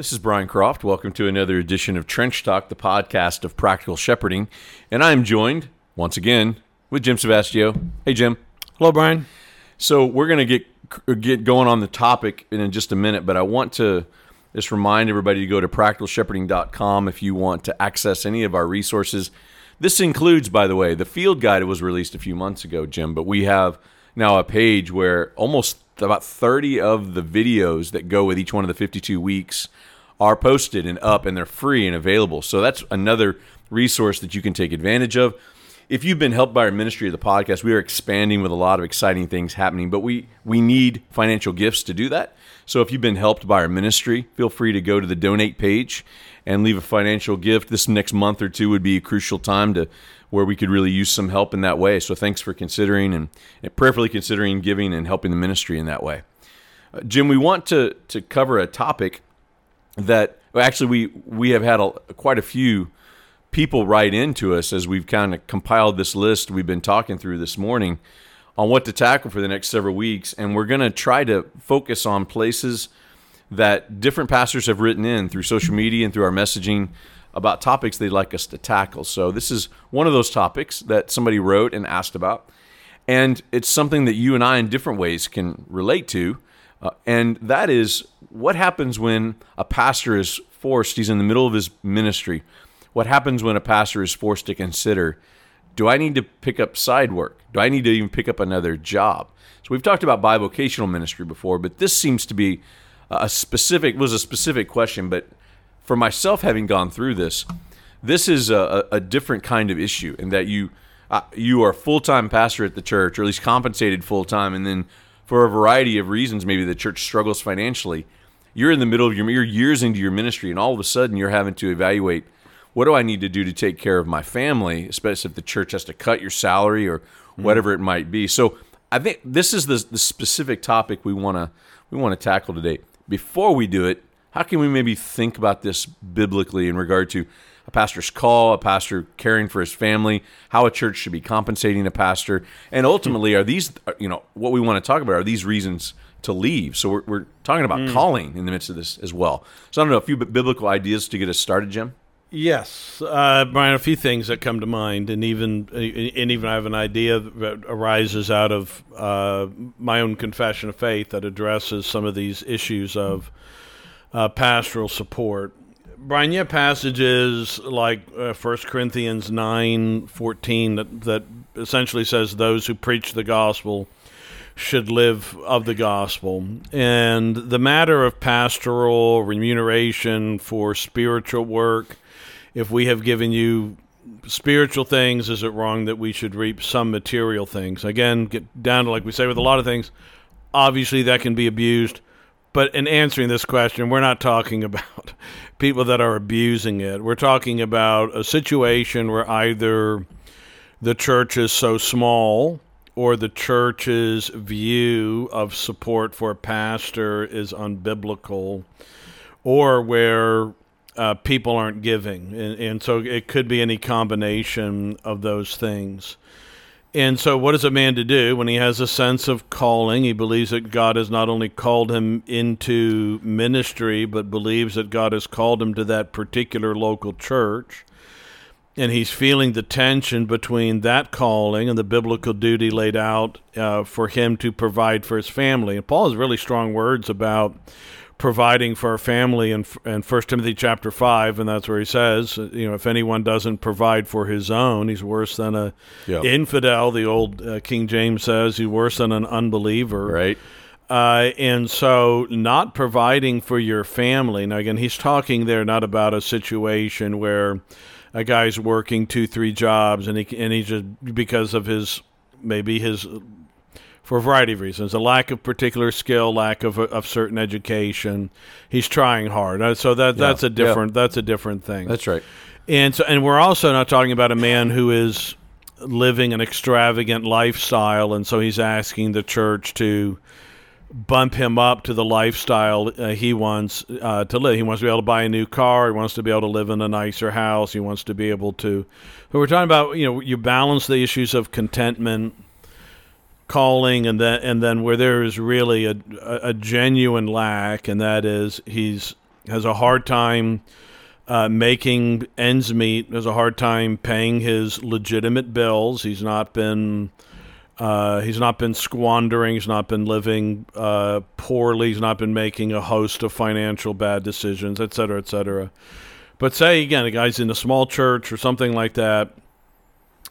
This is Brian Croft. Welcome to another edition of Trench Talk, the podcast of practical shepherding. And I'm joined once again with Jim Savastio. Hey, Jim. Hello, Brian. So we're going to get get going on the topic in just a minute, but I want to just remind everybody to go to practicalshepherding.com if you want to access any of our resources. This includes, by the way, the field guide that was released a few months ago, Jim, but we have now a page where almost about 30 of the videos that go with each one of the 52 weeks are posted and up and they're free and available. So that's another resource that you can take advantage of if you've been helped by our ministry of the podcast, we are expanding with a lot of exciting things happening, but we we need financial gifts to do that. So if you've been helped by our ministry, feel free to go to the donate page and leave a financial gift. This next month or two would be a crucial time to where we could really use some help in that way. So thanks for considering and, and prayerfully considering giving and helping the ministry in that way. Uh, Jim, we want to to cover a topic that well, actually we we have had a, quite a few people write into us as we've kind of compiled this list we've been talking through this morning on what to tackle for the next several weeks. And we're going to try to focus on places that different pastors have written in through social media and through our messaging about topics they'd like us to tackle. So this is one of those topics that somebody wrote and asked about. And it's something that you and I, in different ways, can relate to. Uh, and that is what happens when a pastor is forced, he's in the middle of his ministry, what happens when a pastor is forced to consider do I need to pick up side work? Do I need to even pick up another job? So we've talked about bivocational ministry before, but this seems to be a specific was a specific question. But for myself, having gone through this, this is a, a different kind of issue in that you uh, you are full time pastor at the church, or at least compensated full time, and then for a variety of reasons, maybe the church struggles financially. You're in the middle of your you're years into your ministry, and all of a sudden you're having to evaluate what do I need to do to take care of my family, especially if the church has to cut your salary or mm-hmm. whatever it might be. So I think this is the, the specific topic we want to we want to tackle today. Before we do it, how can we maybe think about this biblically in regard to a pastor's call, a pastor caring for his family, how a church should be compensating a pastor, and ultimately, are these you know what we want to talk about? Are these reasons to leave? So we're, we're talking about mm. calling in the midst of this as well. So I don't know a few biblical ideas to get us started, Jim. Yes, uh, Brian. A few things that come to mind, and even and even I have an idea that arises out of uh, my own confession of faith that addresses some of these issues of uh, pastoral support. Brian, you have passages like uh, First Corinthians nine fourteen that that essentially says those who preach the gospel should live of the gospel. And the matter of pastoral remuneration for spiritual work if we have given you spiritual things, is it wrong that we should reap some material things? Again, get down to like we say with a lot of things, obviously that can be abused. But in answering this question, we're not talking about people that are abusing it. We're talking about a situation where either the church is so small or the church's view of support for a pastor is unbiblical or where uh, people aren't giving, and, and so it could be any combination of those things. And so, what is a man to do when he has a sense of calling? He believes that God has not only called him into ministry, but believes that God has called him to that particular local church. And he's feeling the tension between that calling and the biblical duty laid out uh, for him to provide for his family. And Paul has really strong words about providing for our family in, in 1 Timothy chapter 5, and that's where he says, you know, if anyone doesn't provide for his own, he's worse than a yeah. infidel. The old uh, King James says he's worse than an unbeliever. Right. Uh, and so, not providing for your family. Now, again, he's talking there not about a situation where a guy's working two, three jobs, and he and he just because of his maybe his for a variety of reasons a lack of particular skill lack of, of certain education he's trying hard uh, so that that's yeah, a different yeah. that's a different thing that's right and so and we're also not talking about a man who is living an extravagant lifestyle and so he's asking the church to bump him up to the lifestyle uh, he wants uh, to live. He wants to be able to buy a new car. He wants to be able to live in a nicer house. He wants to be able to. But we're talking about you know you balance the issues of contentment calling and then and then where there is really a, a, genuine lack and that is he's has a hard time uh, making ends meet, has a hard time paying his legitimate bills. He's not been. Uh, he's not been squandering. He's not been living uh, poorly. He's not been making a host of financial bad decisions, et cetera, et cetera. But say again, a guy's in a small church or something like that.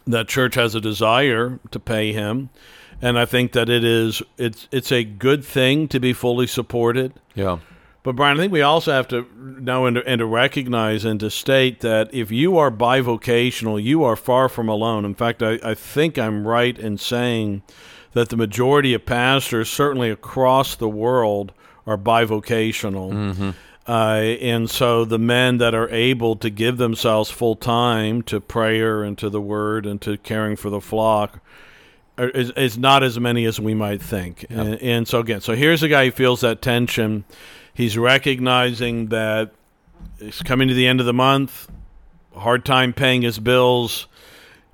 That church has a desire to pay him, and I think that it is it's it's a good thing to be fully supported. Yeah. But Brian, I think we also have to know and to, and to recognize and to state that if you are bivocational, you are far from alone. In fact, I, I think I'm right in saying that the majority of pastors, certainly across the world, are bivocational. Mm-hmm. Uh, and so the men that are able to give themselves full time to prayer and to the word and to caring for the flock is, is not as many as we might think. And, and so, again, so here's a guy who feels that tension. He's recognizing that it's coming to the end of the month, hard time paying his bills,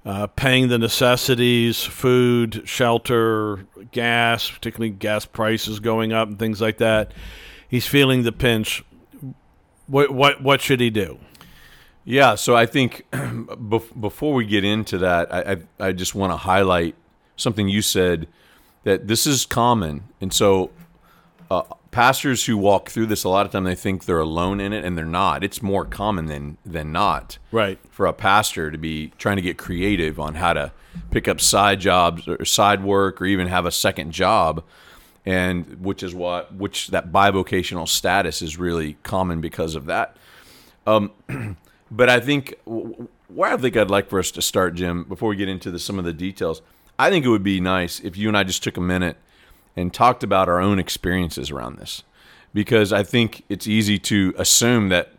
uh, paying the necessities, food, shelter, gas, particularly gas prices going up and things like that. He's feeling the pinch. What what what should he do? Yeah, so I think before we get into that, I, I, I just want to highlight something you said that this is common, and so uh, pastors who walk through this a lot of time they think they're alone in it, and they're not. It's more common than than not Right. for a pastor to be trying to get creative on how to pick up side jobs or side work, or even have a second job, and which is what which that bivocational status is really common because of that. Um, but I think where I think I'd like for us to start, Jim, before we get into the, some of the details, I think it would be nice if you and I just took a minute and talked about our own experiences around this, because I think it's easy to assume that.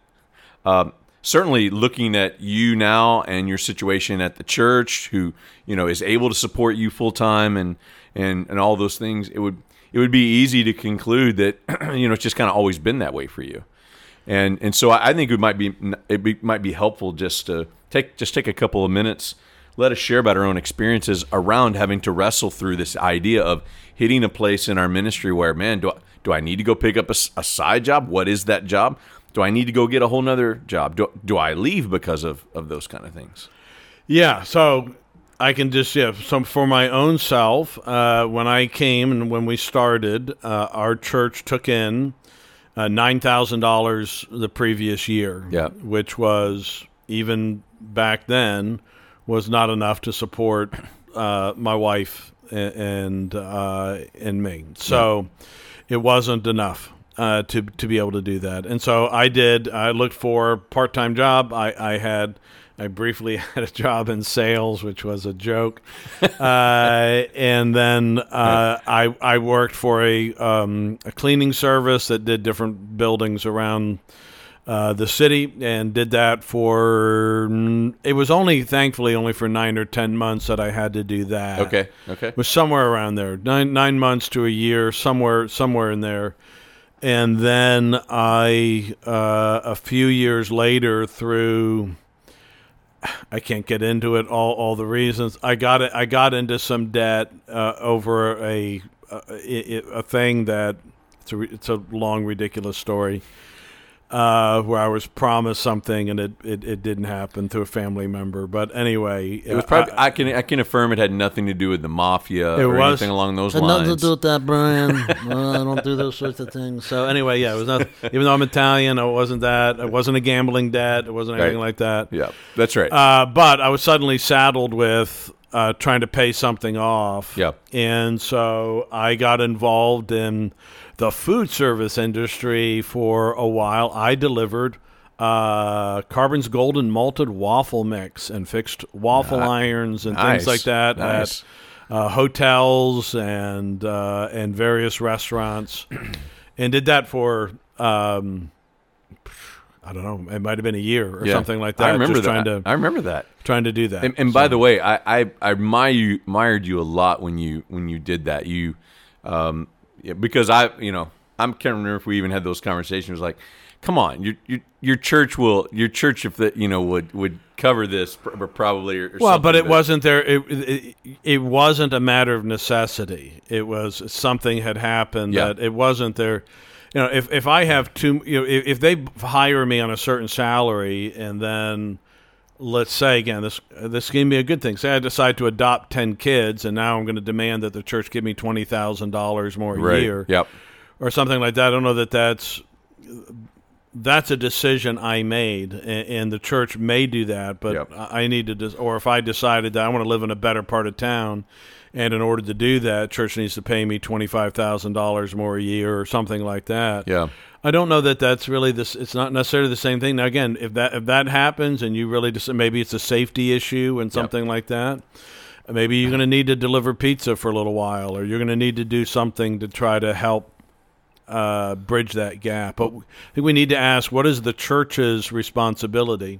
Um, certainly, looking at you now and your situation at the church, who you know is able to support you full time and and and all those things, it would it would be easy to conclude that you know it's just kind of always been that way for you and and so I think it might be it be, might be helpful just to take just take a couple of minutes, let us share about our own experiences around having to wrestle through this idea of hitting a place in our ministry where man do I, do I need to go pick up a, a side job? What is that job? Do I need to go get a whole nother job? Do, do I leave because of, of those kind of things? Yeah, so I can just yeah. So for my own self, uh, when I came and when we started, uh, our church took in uh, nine thousand dollars the previous year. Yeah. which was even back then was not enough to support uh, my wife and and, uh, and me. So it wasn't enough. Uh, to to be able to do that, and so I did. I looked for a part time job. I, I had I briefly had a job in sales, which was a joke, uh, and then uh, I I worked for a um, a cleaning service that did different buildings around uh, the city, and did that for. It was only thankfully only for nine or ten months that I had to do that. Okay, okay, It was somewhere around there, nine nine months to a year, somewhere somewhere in there. And then I, uh, a few years later, through I can't get into it all all the reasons. I got it. I got into some debt uh, over a a, a thing that it's a it's a long ridiculous story. Uh, where I was promised something and it, it, it didn't happen to a family member. But anyway, it was probably I, can I can affirm it had nothing to do with the mafia It or was- anything along those Had nothing to lines. do with that, Brian. well, I don't do those sorts of things. So anyway, yeah, it was not. even though I'm Italian, it wasn't that. It wasn't a gambling debt. It wasn't anything Right. like that. yeah, that's right. Uh, but I was suddenly saddled with uh, trying to pay something off. Yeah. And so I got involved in the food service industry for a while. I delivered uh, Carbon's Golden Malted Waffle Mix and fixed waffle irons and Nice. things like that Nice. at uh, hotels and uh, and various restaurants, and did that for. Um, I don't know. It might have been a year or Yeah. something like that. I remember just that. trying to I remember that. trying to do that. And, and by the way, I, I, I admire you, admired you a lot when you when you did that. You, um, yeah, because I, you know, I can't remember if we even had those conversations. Like, come on, your your your church will your church if that you know would would cover this pr- probably. Or, or well, but it wasn't there. It, it it wasn't a matter of necessity. It was something had happened Yeah. that it wasn't there. you know, if, if I have two, you know, if, if they hire me on a certain salary and then let's say again, this this can be a good thing. Say I decide to adopt ten kids, and now I'm going to demand that the church give me twenty thousand dollars more a Right. year, Yep. or something like that. I don't know that that's that's a decision I made, and, the church may do that, but Yep. I need to, or if I decided that I want to live in a better part of town. And in order to do that, church needs to pay me twenty five thousand dollars more a year, or something like that. Yeah. I don't know that that's really this. It's not necessarily the same thing. Now, again, if that if that happens and you really just maybe it's a safety issue and something like that, maybe you're going to need to deliver pizza for a little while, or you're going to need to do something to try to help uh, bridge that gap. But I think we need to ask what is the church's responsibility.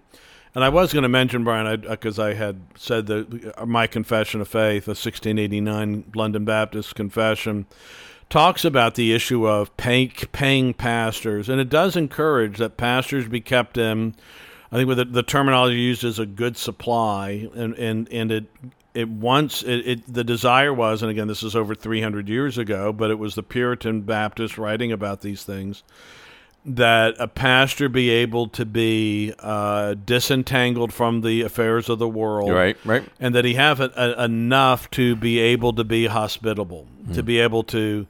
And I was going to mention Brian because I, had said that uh, my confession of faith, the 1689 London Baptist Confession talks about the issue of pay, paying pastors, and it does encourage that pastors be kept in. I think with the, the terminology used is a good supply, and and and it it once it, it the desire was, and again this is over 300 years ago, but it was the Puritan Baptists writing about these things that a pastor be able to be uh, disentangled from the affairs of the world, Right. Right. and that he have a, a, enough to be able to be hospitable, to be able to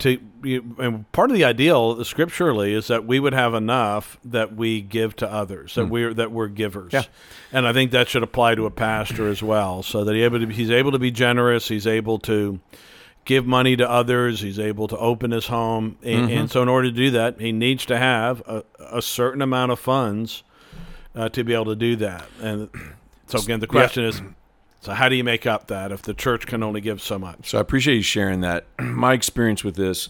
to you- and part of the ideal scripturally is that we would have enough that we give to others that we're that we're givers Yeah. and i think that should apply to a pastor as well so that he able to, he's able to be generous he's able to give money to others. He's able to open his home. And, and so in order to do that he needs to have a, a certain amount of funds uh, to be able to do that. And so again the question is so how do you make up that if the church can only give so much? So I appreciate you sharing that. My experience with this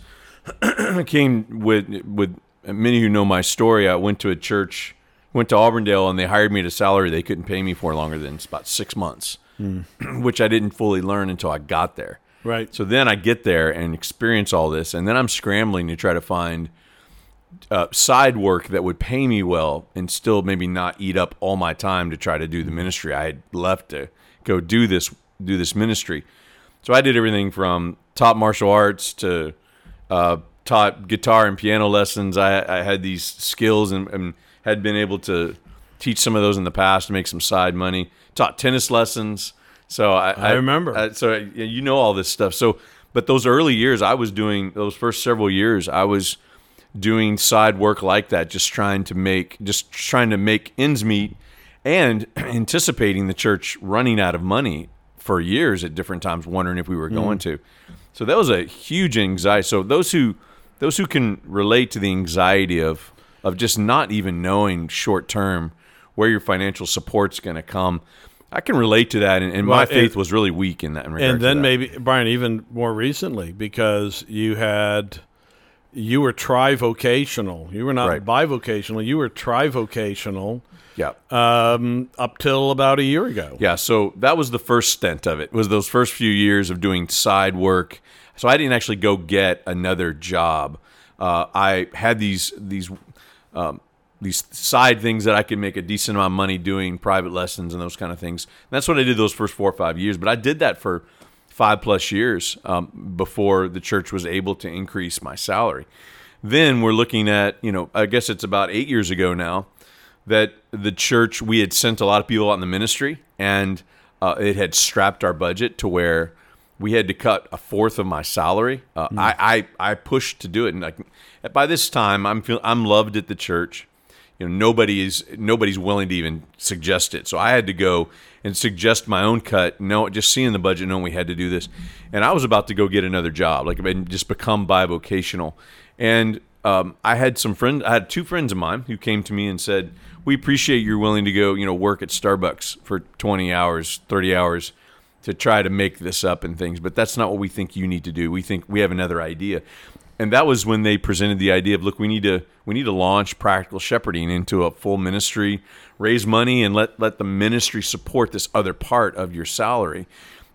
came with with many who know my story. I went to a church, went to Auburndale, and they hired me at a salary they couldn't pay me for longer than about six months, which I didn't fully learn until I got there. Right So then I get there and experience all this, and then I'm scrambling to try to find uh, side work that would pay me well and still maybe not eat up all my time to try to do the ministry I had left to go do this do this ministry. So I did everything from top martial arts to uh, taught guitar and piano lessons. I, I had these skills and, and had been able to teach some of those in the past to make some side money. Taught tennis lessons. So I, I remember. uh, so you know all this stuff. So, but those early years, I was doing those first several years. I was doing side work like that, just trying to make just trying to make ends meet, and anticipating the church running out of money for years at different times, wondering if we were going to. So that was a huge anxiety. So those who those who can relate to the anxiety of of just not even knowing short term where your financial support's going to come. I can relate to that, and, and my faith was really weak in that. In and then maybe Brian, even more recently, because you had you were trivocational. You were not Right. bivocational. You were trivocational yeah, um, up till about a year ago. Yeah, so that was the first stint of it. Was those first few years of doing side work. So I didn't actually go get another job. Uh, I had these these um, these side things that I could make a decent amount of money doing private lessons and those kind of things. And that's what I did those first four or five years. But I did that for five plus years um, before the church was able to increase my salary. Then we're looking at you know I guess it's about eight years ago now that the church we had sent a lot of people out in the ministry and uh, it had strapped our budget to where we had to cut a fourth of my salary. Uh, I, I I pushed to do it, and like by this time, I'm feel I'm loved at the church. You know, nobody is nobody's willing to even suggest it. So I had to go and suggest my own cut. No, just seeing the budget, knowing we had to do this, and I was about to go get another job, like and just become bivocational. And um, I had some friends. I had two friends of mine who came to me and said, "We appreciate you're willing to go, you know, work at Starbucks for 20 hours, 30 hours." to try to make this up and things, but that's not what we think you need to do. We think we have another idea. And that was when they presented the idea of look, we need to we need to launch practical shepherding into a full ministry, raise money and let let the ministry support this other part of your salary.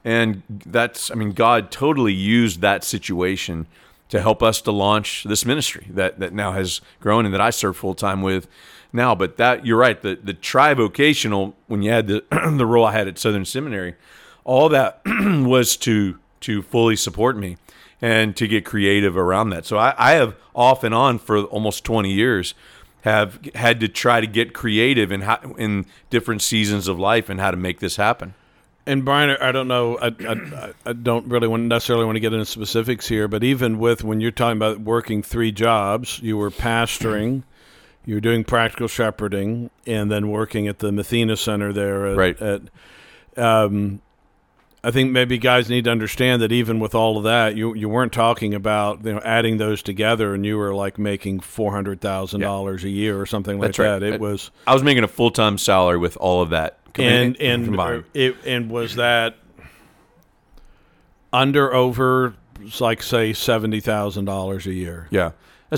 And that's I mean God totally used that situation to help us to launch this ministry that that now has grown and that I serve full time with now. But that you're right, the the trivocational when you had the the role I had at Southern Seminary, all that was to to fully support me and to get creative around that. So I, I have off and on for almost 20 years have had to try to get creative in how, in different seasons of life and how to make this happen. And Brian, I don't know. I, I, I don't really want, necessarily want to get into specifics here, but even with when you're talking about working three jobs, you were pastoring, you were doing practical shepherding, and then working at the Mathena Center there. At, Right. At, um, I think maybe guys need to understand that even with all of that, you you weren't talking about you know adding those together, and you were like making four hundred thousand dollars a year or something like That's right. that. It I- was I was making a full time salary with all of that. and and combined. it and was that under over like say seventy thousand dollars a year. Yeah,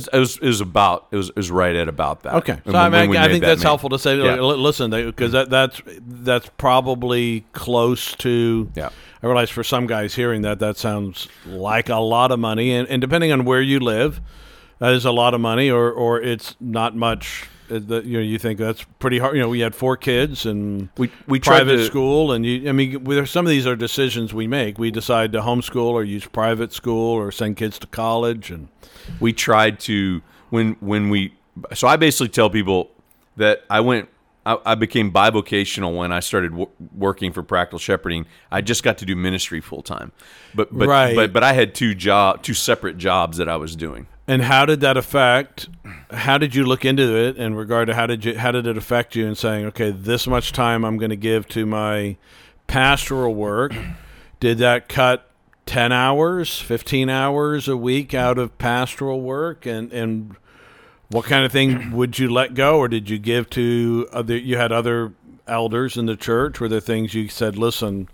it was it was about it was it was right at about that. Okay, so when- I, mean, we I think that that's helpful to say. Yeah. li- Listen, because that that's that's probably close to. Yeah. I realize for some guys hearing that that sounds like a lot of money, and, and depending on where you live, that is a lot of money, or or it's not much. Uh, That you know, you think that's pretty hard. You know, we had four kids and We we tried private to, school, and you. I mean, there's some of these are decisions we make. We decide to homeschool or use private school or send kids to college, and we tried to when when we so I basically tell people that I went I, I became bivocational when I started w- working for Practical Shepherding. I just got to do ministry full time, but but Right. but but I had two job two separate jobs that I was doing. And how did that affect? How did you look into it in regard to how did you how did it affect you in saying, okay, this much time I'm going to give to my pastoral work? Did that cut ten hours, fifteen hours a week out of pastoral work, and and what kind of thing would you let go, or did you give to other? You had other elders in the church. Were there things you said, listen?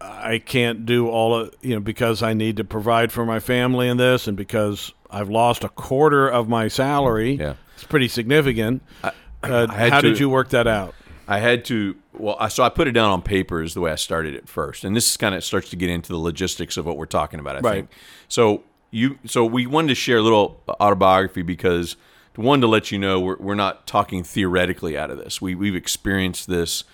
I can't do all of you know because I need to provide for my family in this, and because I've lost a quarter of my salary. Yeah. it's pretty significant. uh, I how to- did you work that out? I had to well, I, so I put it down on paper is the way I started it first, and this kind of starts to get into the logistics of what we're talking about. I Right. think so. You so we wanted to share a little autobiography because one to let you know we're we're not talking theoretically out of this. We we've experienced this,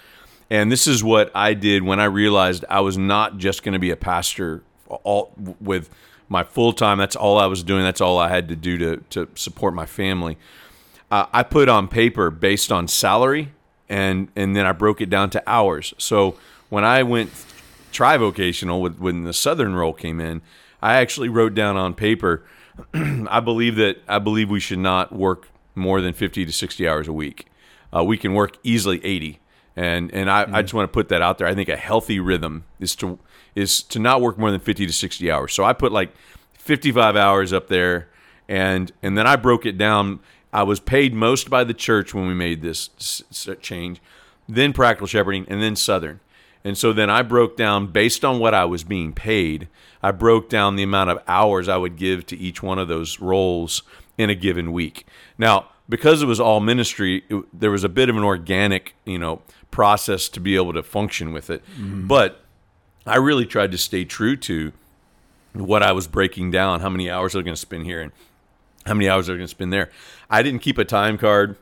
and this is what I did when I realized I was not just going to be a pastor all with my full time. That's all I was doing. That's all I had to do to to support my family uh, I put on paper based on salary, and and then I broke it down to hours. So when I went trivocational, with, when the Southern role came in, I actually wrote down on paper. I believe that I believe we should not work more than fifty to sixty hours a week. Uh, we can work easily eighty, and and I, I just want to put that out there. I think a healthy rhythm is to is to not work more than fifty to sixty hours. So I put like fifty five hours up there, and and then I broke it down. I was paid most by the church when we made this change, then Practical Shepherding, and then Southern. And so then I broke down based on what I was being paid. I broke down the amount of hours I would give to each one of those roles in a given week. Now, because it was all ministry, it, there was a bit of an organic, you know, process to be able to function with it. Mm-hmm. But I really tried to stay true to what I was breaking down, how many hours I was going to spend here and how many hours I was going to spend there. I didn't keep a time card.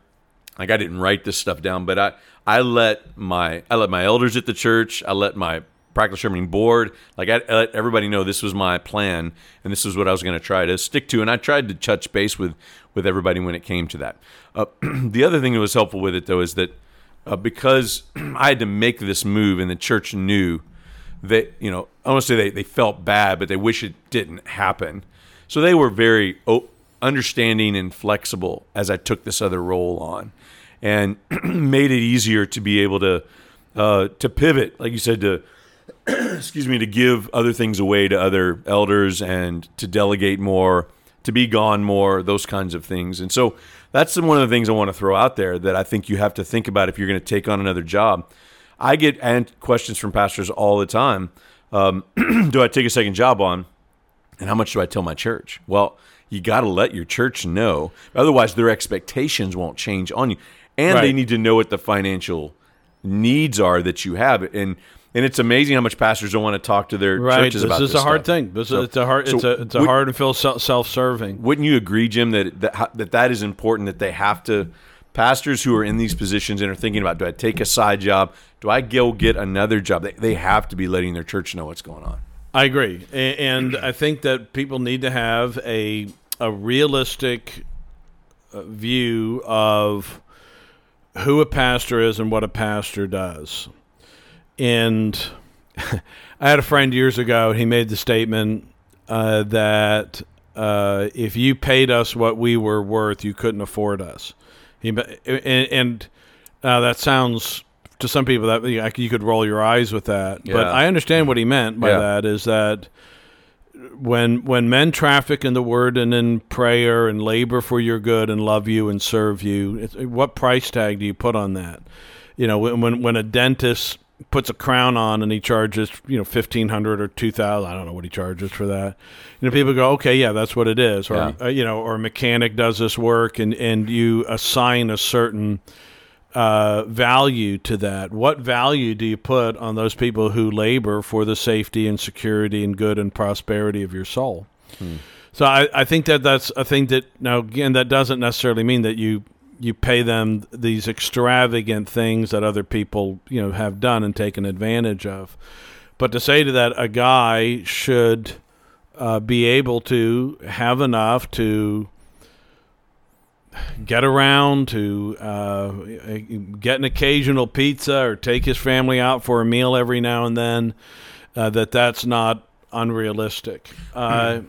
Like I didn't write this stuff down, but I I let my I let my elders at the church, I let my practical shepherding board, like I, I let everybody know this was my plan and this is what I was going to try to stick to. And I tried to touch base with with everybody when it came to that. Uh, the other thing that was helpful with it though is that uh, because I had to make this move and the church knew that you know I want to say they, they felt bad, but they wish it didn't happen. So they were very understanding and flexible as I took this other role on, and made it easier to be able to uh, to pivot, like you said, to excuse me, to give other things away to other elders and to delegate more, to be gone more, those kinds of things. And so that's one of the things I want to throw out there that I think you have to think about if you're going to take on another job. I get questions from pastors all the time. Um, do I take a second job on? And how much do I tell my church? Well, you got to let your church know. Otherwise, their expectations won't change on you. And they need to know what the financial needs are that you have. And and it's amazing how much pastors don't want to talk to their Right, churches this about is this a hard thing. This So- is, it's a hard. so it's a it's a would- hard to feel self serving. Wouldn't you agree, Jim, that that that that is important that they have to pastors who are in these positions and are thinking about do I take a side job? Do I go get another job? They, they have to be letting their church know what's going on. I agree, A- and I think that people need to have a a realistic uh, view of who a pastor is and what a pastor does. And I had a friend years ago. He made the statement uh, that uh, if you paid us what we were worth, you couldn't afford us. He and, and uh, that sounds to some people that you could roll your eyes with that, but I understand what he meant by Yeah. that. Is that when when men traffic in the word and in prayer and labor for your good and love you and serve you, what price tag do you put on that? You know, when when, when a dentist puts a crown on and he charges you know fifteen hundred or two thousand, I don't know what he charges for that. You know, people go, okay, yeah, that's what it is, or Yeah. uh, you know, or a mechanic does this work and and you assign a certain uh, value to that. What value do you put on those people who labor for the safety and security and good and prosperity of your soul? So I, I think that that's a thing that now again that doesn't necessarily mean that you you pay them these extravagant things that other people you know have done and taken advantage of, but to say to that a guy should uh, be able to have enough to get around to uh, get an occasional pizza or take his family out for a meal every now and then, uh, that that's not unrealistic. Uh,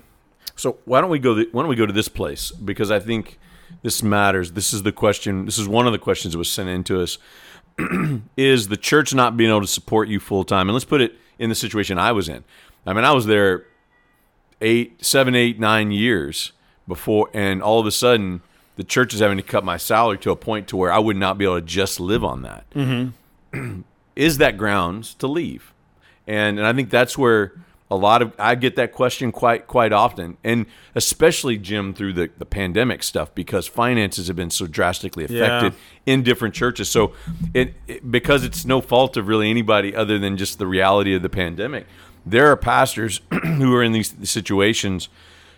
So why don't we go? th- why don't we go to this place because I think this matters. This is the question. This is one of the questions that was sent in to us. is the church not being able to support you full time? And let's put it in the situation I was in. I mean, I was there eight, seven, eight, nine years before, and all of a sudden, the church is having to cut my salary to a point to where I would not be able to just live on that. Mm-hmm. is that grounds to leave? And and I think that's where a lot of I get that question quite quite often, and especially Jim through the the pandemic stuff because finances have been so drastically affected in different churches. So it, it because it's no fault of really anybody other than just the reality of the pandemic. There are pastors who are in these situations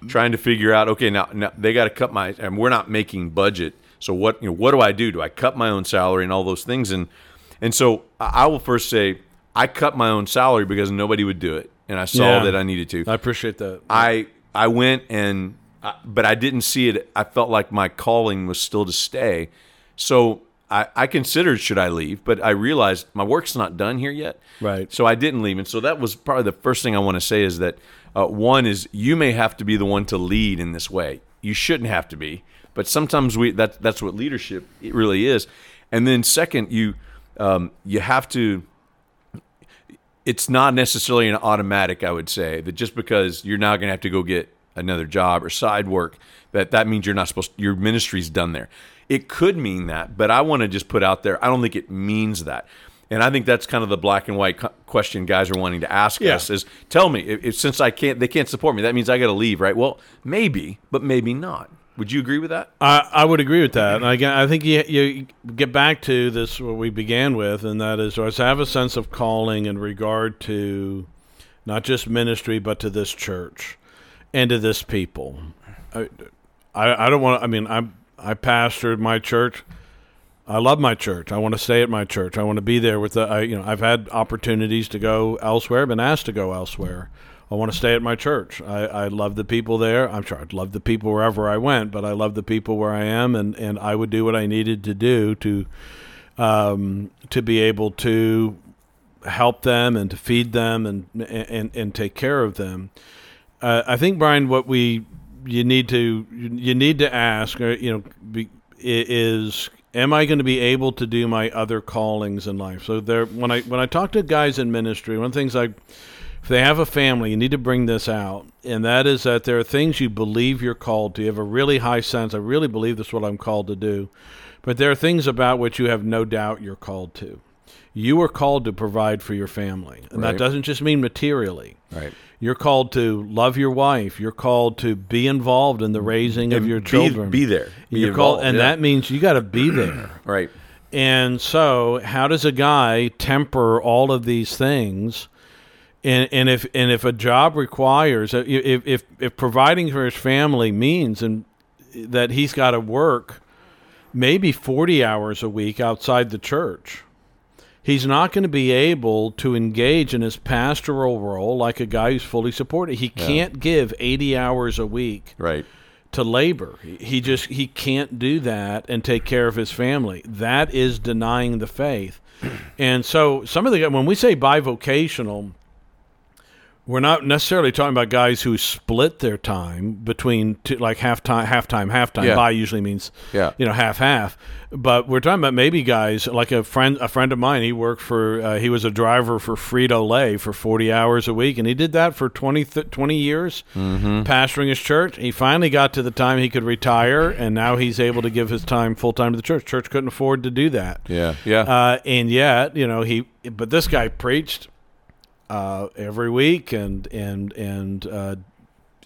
trying to figure out okay now, now they got to cut my and we're not making budget so what you know what do i do do i cut my own salary and all those things and and so i will first say i cut my own salary because nobody would do it and i saw Yeah. that i needed to I appreciate that. i i went and I, but i didn't see it i felt like my calling was still to stay so I, I considered should I leave, but I realized my work's not done here yet. Right. So I didn't leave, and so that was probably the first thing I want to say is that uh, one is you may have to be the one to lead in this way. You shouldn't have to be, but sometimes we that that's what leadership it really is. And then second, you um, you have to. It's not necessarily an automatic. I would say that just because you're now going to have to go get another job or side work, that that means you're not supposed. your ministry's done there. It could mean that, but I want to just put out there. I don't think it means that. And I think that's kind of the black and white question guys are wanting to ask Yeah. us is tell me if, if since I can't they can't support me that means I got to leave right well maybe but maybe not would you agree with that I, I would agree with that. And again, I think you, you get back to this what we began with, and that is to have a sense of calling in regard to not just ministry, but to this church and to this people. I, I, I don't want. I mean, I I pastored my church. I love my church. I want to stay at my church. I want to be there with the. I, you know, I've had opportunities to go elsewhere. Been asked to go elsewhere. I want to stay at my church. I, I love the people there. I'm sure I'd love the people wherever I went, but I love the people where I am, and, and I would do what I needed to do to um, to be able to help them and to feed them and and, and take care of them. Uh, I think Brian, what we you need to you need to ask, you know, be, is am I going to be able to do my other callings in life? So there, when I when I talk to guys in ministry, one of the things I if they have a family, you need to bring this out, and that is that there are things you believe you're called to. You have a really high sense. I really believe this is what I'm called to do, but there are things about which you have no doubt you're called to. You are called to provide for your family, and Right. that doesn't just mean materially. right You're called to love your wife. You're called to be involved in the raising of your be, children. be there be You're called, and yeah. that means you got to be there. right And so, how does a guy temper all of these things? And, and if and if a job requires uh, if if if providing for his family means and that he's got to work maybe 40 hours a week outside the church he's not going to be able to engage in his pastoral role like a guy who's fully supported. He can't give 80 hours a week Right. to labor. He- He just he can't do that and take care of his family. That is denying the faith. And so some of the when we say bivocational, we're not necessarily talking about guys who split their time between two, like half time, half time, half time. Yeah. Bi usually means Yeah. you know half half. But we're talking about maybe guys like a friend a friend of mine. He worked for uh, he was a driver for Frito Lay for forty hours a week, and he did that for 20, th- 20 years, Mm-hmm. pastoring his church. He finally got to the time he could retire, and now he's able to give his time full time to the church. Church couldn't afford to do that. Yeah. Yeah. Uh, and yet, you know, he but this guy preached uh, every week and and and uh,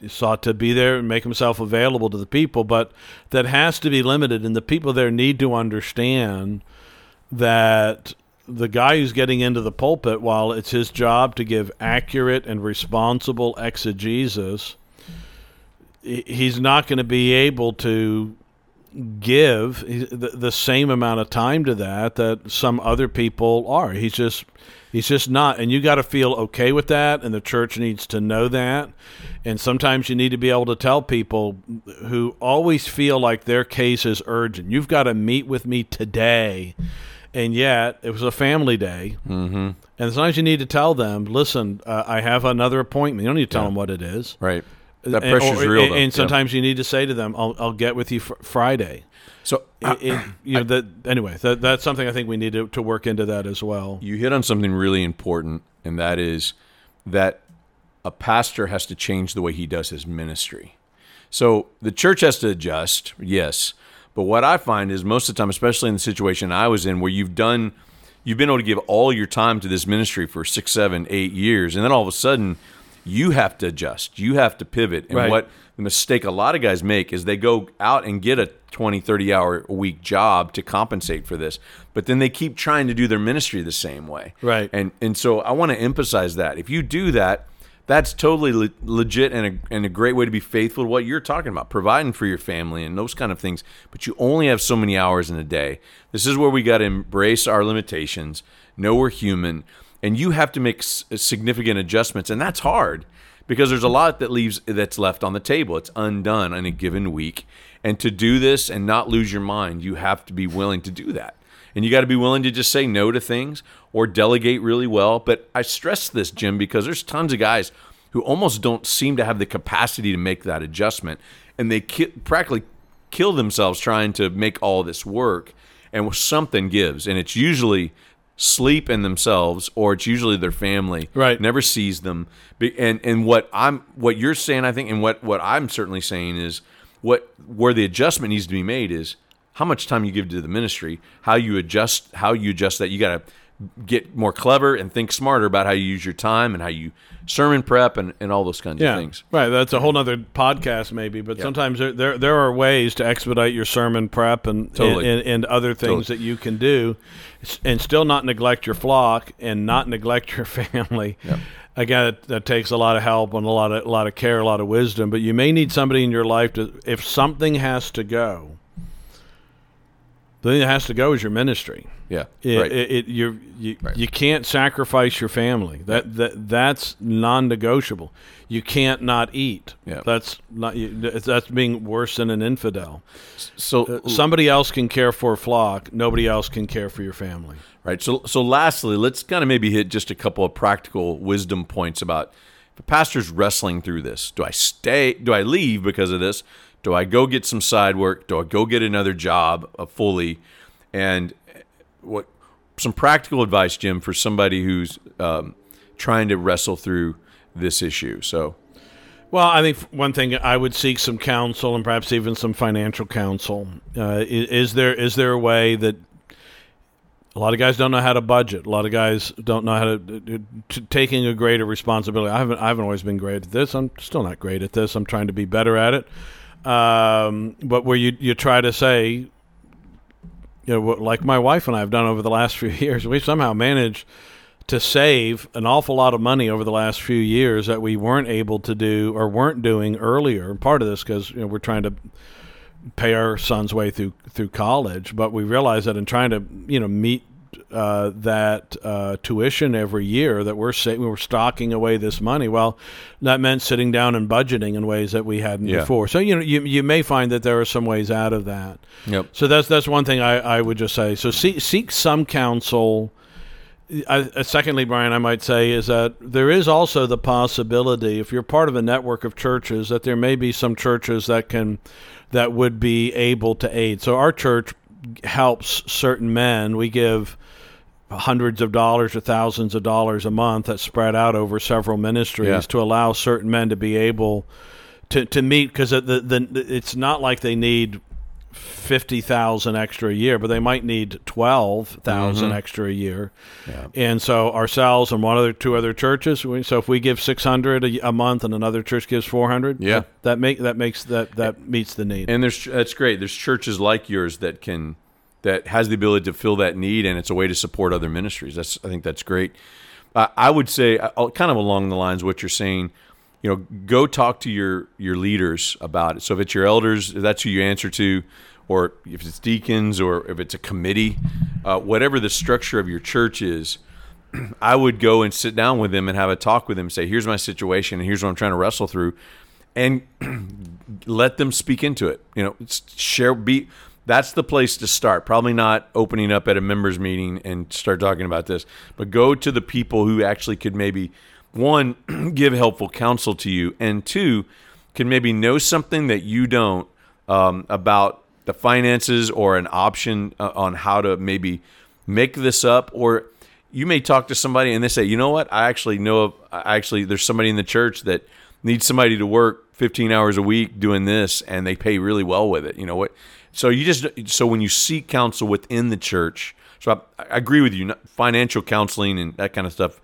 sought to be there and make himself available to the people. But that has to be limited, and the people there need to understand that the guy who's getting into the pulpit, while it's his job to give accurate and responsible exegesis, he's not going to be able to give the, the same amount of time to that that some other people are. He's just he's just not and you got to feel okay with that and the church needs to know that. And sometimes you need to be able to tell people who always feel like their case is urgent. You've got to meet with me today. And yet, it was a family day. Mm-hmm. And sometimes you need to tell them, listen, uh, I have another appointment. You don't need to tell them what it is. right. That And- pressure's or- real. And, and Yeah. sometimes you need to say to them, "I'll, I'll get with you fr- Friday." So It, it, you know that anyway. That, that's something I think we need to, to work into that as well. you hit on something really important, and that is that a pastor has to change the way he does his ministry. So the church has to adjust, yes. But what I find is most of the time, especially in the situation I was in, where you've done, you've been able to give all your time to this ministry for six, seven, eight years, and then all of a sudden, you have to adjust. You have to pivot. And Right. what the mistake a lot of guys make is they go out and get a 20, 30 hour a week job to compensate for this, but then they keep trying to do their ministry the same way. Right. And and so I want to emphasize that. If you do that, that's totally le- legit and a, and a great way to be faithful to what you're talking about, providing for your family and those kind of things. But you only have so many hours in a day. This is where we got to embrace our limitations, know we're human, and you have to make s- uh, significant adjustments, and that's hard because there's a lot that leaves that's left on the table. It's undone in a given week, and to do this and not lose your mind, you have to be willing to do that. And you got to be willing to just say no to things or delegate really well. But I stress this, Jim, because there's tons of guys who almost don't seem to have the capacity to make that adjustment. And they ki- practically kill themselves trying to make all this work. And something gives. And it's usually sleep in themselves or it's usually their family Right. never sees them and and what i'm what you're saying i think and what what i'm certainly saying is what where the adjustment needs to be made is how much time you give to the ministry how you adjust how you adjust that you got to get more clever and think smarter about how you use your time and how you sermon prep and, and all those kinds Yeah, of things right. That's a whole other podcast, maybe. But sometimes there, there there are ways to expedite your sermon prep and Totally. and, and other things Totally. that you can do, and still not neglect your flock and not neglect your family. Again, it, that takes a lot of help and a lot of a lot of care, a lot of wisdom. But you may need somebody in your life to, if something has to go, the thing that has to go is your ministry. yeah It, right it, it you you, Right. you can't sacrifice your family. That that that's non-negotiable. You can't not eat. Yeah. That's not that's being worse than an infidel. so uh, Somebody else can care for a flock. Nobody else can care for your family. Right. So, so lastly, let's kind of maybe hit just a couple of practical wisdom points about if a pastor's wrestling through this. Do I stay? Do I leave because of this? Do I go get some side work? Do I go get another job uh, fully? And what some practical advice, Jim, for somebody who's um, trying to wrestle through this issue. So, Well, I think one thing I would seek some counsel and perhaps even some financial counsel. Uh, is, there is there a way that a lot of guys don't know how to budget. A lot of guys don't know how to t- taking a greater responsibility. I haven't I haven't always been great at this. I'm still not great at this. I'm trying to be better at it. Um, but where you you try to say, you know, like my wife and I have done over the last few years, we somehow managed to save an awful lot of money over the last few years that we weren't able to do or weren't doing earlier. Part of this because you know, we're trying to pay our son's way through through college, but we realized that in trying to you know meet uh, that uh, tuition every year that we're sa- we were stocking away this money. Well, that meant sitting down and budgeting in ways that we hadn't Yeah. before. So you know you you may find that there are some ways out of that. Yep. So that's that's one thing I, I would just say. So seek seek some counsel. I, uh, secondly, Brian, I might say is that there is also the possibility, if you're part of a network of churches, that there may be some churches that can that would be able to aid. So our church helps certain men. We give hundreds of dollars or thousands of dollars a month that's spread out over several ministries Yeah. to allow certain men to be able to, to meet because the, the, it's not like they need fifty thousand extra a year, but they might need twelve Mm-hmm. extra a year. And so ourselves and one other two other churches. we- So if we give six hundred a, a month and another church gives four hundred, Yeah. that make that makes that that meets the need. And there's that's great. There's churches like yours that can that has the ability to fill that need, and it's a way to support other ministries. That's I think that's great. Uh, I would say, uh, kind of along the lines of what you're saying, you know, go talk to your your leaders about it. So if it's your elders, that's who you answer to, or if it's deacons, or if it's a committee, uh, whatever the structure of your church is, I would go and sit down with them and have a talk with them. Say, here's my situation, and here's what I'm trying to wrestle through, and let them speak into it. You know, share be. That's the place to start. Probably not opening up at a members meeting and start talking about this, but go to the people who actually could maybe one give helpful counsel to you, and two can maybe know something that you don't um, about the finances or an option uh, on how to maybe make this up or you may talk to somebody and they say you know what? I actually know of I actually there's somebody in the church that needs somebody to work 15 hours a week doing this and they pay really well with it. You know what? So you just so when you seek counsel within the church so i, I agree with you financial counseling and that kind of stuff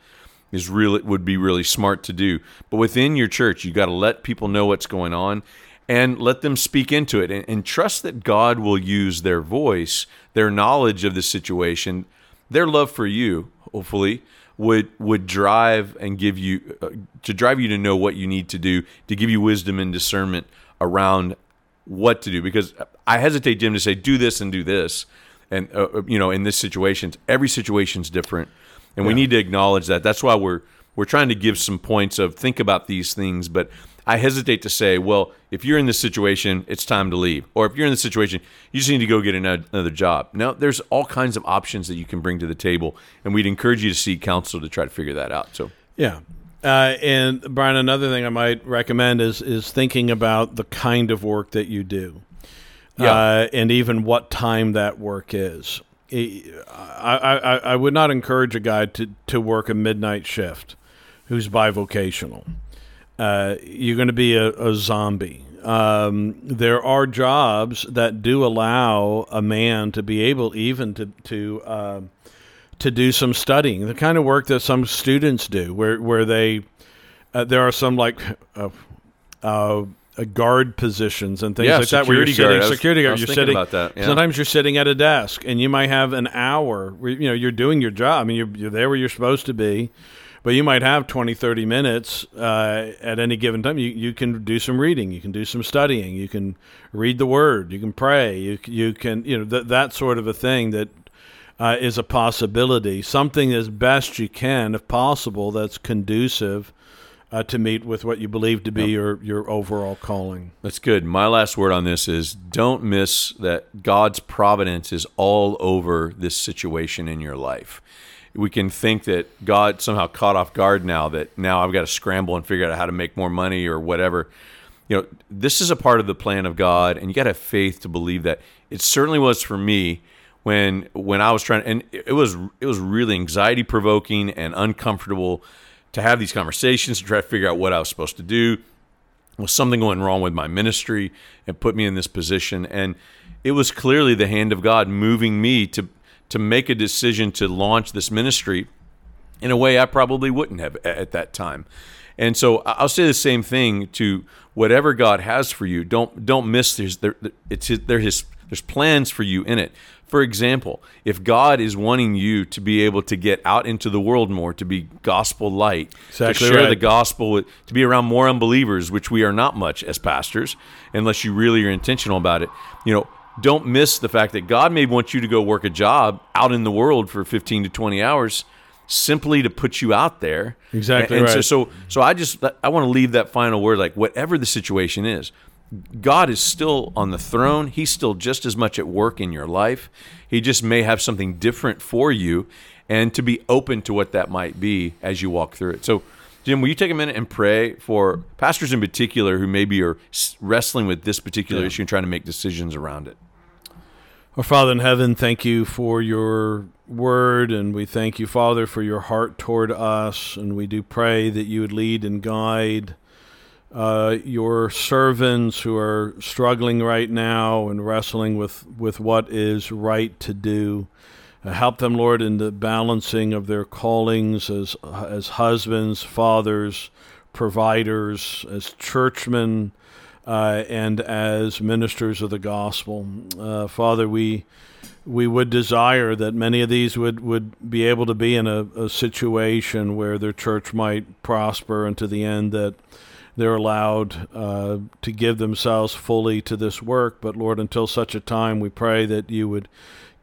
is really would be really smart to do. But within your church, you got to let people know what's going on and let them speak into it and, and trust that God will use their voice, their knowledge of the situation, their love for you, hopefully would would drive and give you uh, to drive you to know what you need to do to give you wisdom and discernment around what to do. Because I hesitate Jim to say do this and do this. And uh, you know in this situation every situation's different and we need to acknowledge that that's why we're we're trying to give some points of think about these things but I hesitate to say well if you're in this situation it's time to leave or if you're in this situation you just need to go get another, another job no there's all kinds of options that you can bring to the table and we'd encourage you to seek counsel to try to figure that out so Yeah. Uh, and Brian, another thing I might recommend is is thinking about the kind of work that you do, Yeah. uh, and even what time that work is. I, I, I- would not encourage a guy to, to work a midnight shift who's bivocational. Uh, you're going to be a, a zombie. Um, there are jobs that do allow a man to be able even to to uh, to do some studying, the kind of work that some students do, where where they uh, there are some like uh, uh, guard positions and things Yeah, like that, where you're sitting guard. Security guard. You're sitting about that, yeah. Sometimes you're sitting at a desk, and you might have an hour. Where, you know, you're doing your job. I mean, you're you're there where you're supposed to be. But you might have 20, 30 minutes uh, at any given time. You, you can do some reading. You can do some studying. You can read the Word. You can pray. You, you can, you know, th- that sort of a thing that uh, is a possibility. Something as best you can, if possible, that's conducive uh, to meet with what you believe to be your, your overall calling. That's good. My last word on this is don't miss that God's providence is all over this situation in your life. We can think that God somehow caught off guard now that now I've got to scramble and figure out how to make more money or whatever. You know, this is a part of the plan of God and you got to have faith to believe that. It certainly was for me when when I was trying and it was it was really anxiety provoking and uncomfortable to have these conversations to try to figure out what I was supposed to do was something going wrong with my ministry and put me in this position and it was clearly the hand of God moving me to to make a decision to launch this ministry in a way I probably wouldn't have at that time. And so I'll say the same thing to whatever God has for you. Don't don't miss there's there it's there his there's plans for you in it. For example, if God is wanting you to be able to get out into the world more, to be gospel light, Exactly to share right. the gospel, with, to be around more unbelievers, which we are not much as pastors, unless you really are intentional about it. You know, don't miss the fact that God may want you to go work a job out in the world for 15 to 20 hours simply to put you out there. Exactly And, and right. so, so, so I just I want to leave that final word like whatever the situation is, God is still on the throne. He's still just as much at work in your life. He just may have something different for you, and to be open to what that might be as you walk through it. So, Jim, will you take a minute and pray for pastors in particular who maybe are wrestling with this particular issue and trying to make decisions around it? Our Father in heaven, thank you for your word, and we thank you, Father, for your heart toward us. And we do pray that you would lead and guide uh, your servants who are struggling right now and wrestling with, with what is right to do. Uh, help them, Lord, in the balancing of their callings as, as husbands, fathers, providers, as churchmen uh, and as ministers of the gospel. Uh, Father, we we would desire that many of these would, would be able to be in a, a situation where their church might prosper and to the end that they're allowed uh, to give themselves fully to this work. But Lord, until such a time, we pray that you would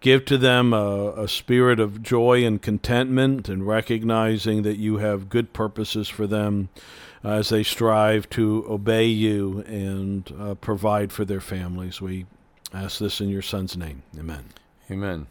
give to them a, a spirit of joy and contentment and recognizing that you have good purposes for them as they strive to obey you and uh, provide for their families. We ask this in your Son's name. Amen. Amen.